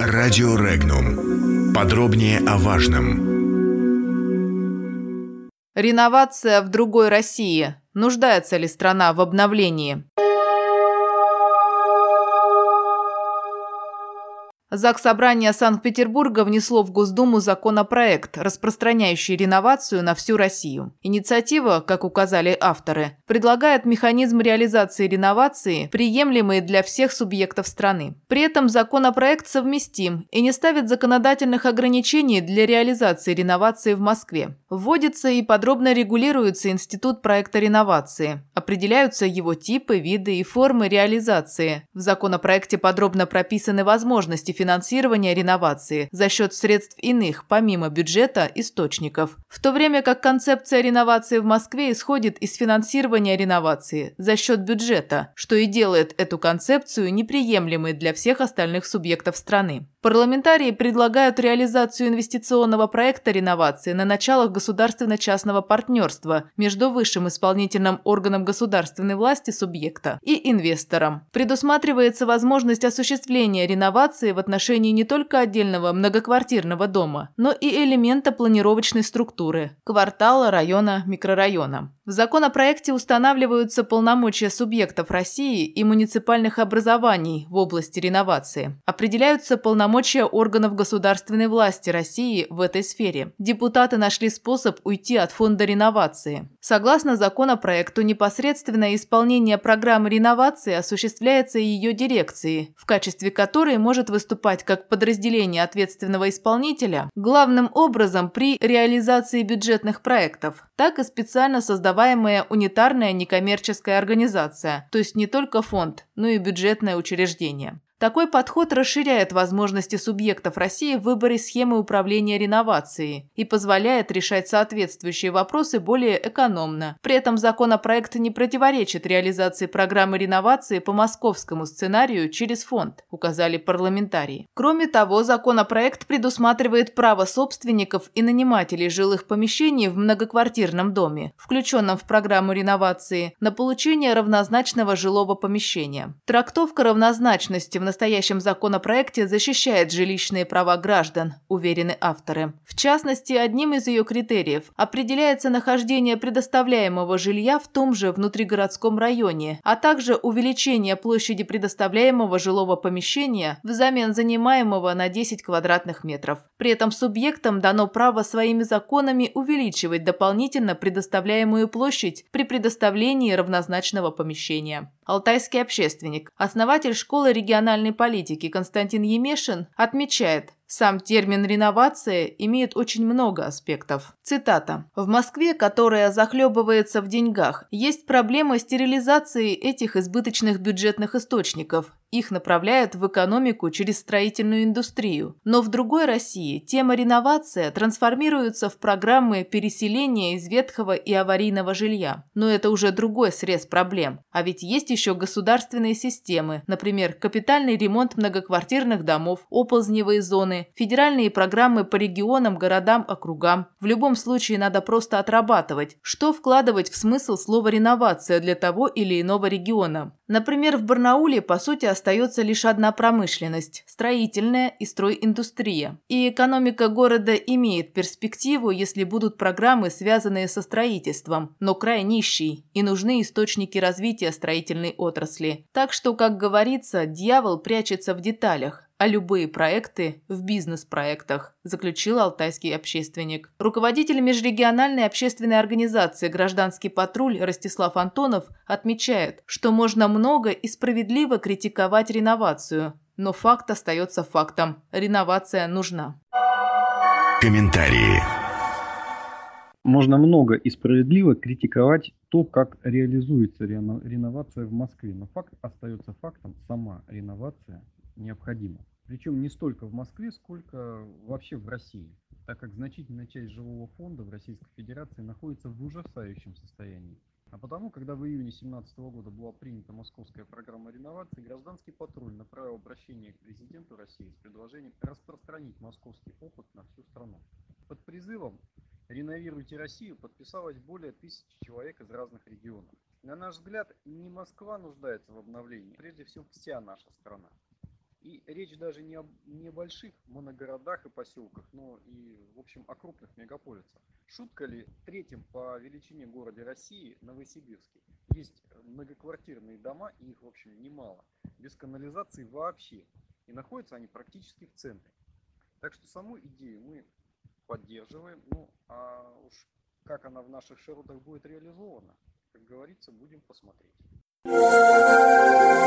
Радио Регнум. Подробнее о важном. Реновация в другой России. Нуждается ли страна в обновлении? ЗАГС Собрания Санкт-Петербурга внесло в Госдуму законопроект, распространяющий реновацию на всю Россию. Инициатива, как указали авторы, предлагает механизм реализации реновации, приемлемый для всех субъектов страны. При этом законопроект совместим и не ставит законодательных ограничений для реализации реновации в Москве. Вводится и подробно регулируется институт проекта реновации. Определяются его типы, виды и формы реализации. В законопроекте подробно прописаны возможности финансирования реновации за счет средств иных, помимо бюджета, источников. В то время как концепция реновации в Москве исходит из финансирования реновации за счет бюджета, что и делает эту концепцию неприемлемой для всех остальных субъектов страны. Парламентарии предлагают реализацию инвестиционного проекта реновации на началах государственно-частного партнерства между высшим исполнительным органом государственной власти субъекта и инвестором. Предусматривается возможность осуществления реновации в отношении не только отдельного многоквартирного дома, но и элемента планировочной структуры – квартала, района, микрорайона. В законопроекте устанавливаются полномочия субъектов России и муниципальных образований в области реновации. Определяются полномочия органов государственной власти России в этой сфере. Депутаты нашли способ уйти от фонда реновации. Согласно законопроекту, непосредственное исполнение программы реновации осуществляется ее дирекцией, в качестве которой может выступать как подразделение ответственного исполнителя, главным образом при реализации бюджетных проектов, так и специально создаваемая унитарная некоммерческая организация, то есть не только фонд, но и бюджетное учреждение. Такой подход расширяет возможности субъектов России в выборе схемы управления реновацией и позволяет решать соответствующие вопросы более экономно. При этом законопроект не противоречит реализации программы реновации по московскому сценарию через фонд, указали парламентарии. Кроме того, законопроект предусматривает право собственников и нанимателей жилых помещений в многоквартирном доме, включенном в программу реновации, на получение равнозначного жилого помещения. Трактовка равнозначности в настоящем законопроекте защищает жилищные права граждан, уверены авторы. В частности, одним из ее критериев определяется нахождение предоставляемого жилья в том же внутригородском районе, а также увеличение площади предоставляемого жилого помещения взамен занимаемого на 10 квадратных метров. При этом субъектам дано право своими законами увеличивать дополнительно предоставляемую площадь при предоставлении равнозначного помещения. Алтайский общественник, основатель школы региональной политики Константин Емешин отмечает, сам термин «реновация» имеет очень много аспектов. Цитата. «В Москве, которая захлебывается в деньгах, есть проблема стерилизации этих избыточных бюджетных источников. Их направляют в экономику через строительную индустрию. Но в другой России тема реновация трансформируется в программы переселения из ветхого и аварийного жилья. Но это уже другой срез проблем. А ведь есть еще государственные системы, например, капитальный ремонт многоквартирных домов, оползневые зоны, федеральные программы по регионам, городам, округам. В любом случае надо просто отрабатывать, что вкладывать в смысл слова «реновация» для того или иного региона. Например, в Барнауле, по сути, остается лишь одна промышленность – строительная и стройиндустрия. И экономика города имеет перспективу, если будут программы, связанные со строительством, но край нищий, и нужны источники развития строительной отрасли. Так что, как говорится, дьявол прячется в деталях а любые проекты в бизнес-проектах, заключил алтайский общественник. Руководитель межрегиональной общественной организации «Гражданский патруль» Ростислав Антонов отмечает, что можно много и справедливо критиковать реновацию, но факт остается фактом. Реновация нужна. Комментарии. Можно много и справедливо критиковать то, как реализуется реновация в Москве. Но факт остается фактом. Сама реновация необходима. Причем не столько в Москве, сколько вообще в России, так как значительная часть жилого фонда в Российской Федерации находится в ужасающем состоянии. А потому, когда в июне 2017 года была принята московская программа реновации, гражданский патруль направил обращение к президенту России с предложением распространить московский опыт на всю страну. Под призывом «Реновируйте Россию» подписалось более тысячи человек из разных регионов. На наш взгляд, не Москва нуждается в обновлении, прежде всего вся наша страна. И речь даже не о небольших моногородах и поселках, но и, в общем, о крупных мегаполисах. Шутка ли, третьим по величине городе России, Новосибирске, есть многоквартирные дома, и их, в общем, немало, без канализации вообще. И находятся они практически в центре. Так что саму идею мы поддерживаем. Ну, а уж как она в наших широтах будет реализована, как говорится, будем посмотреть.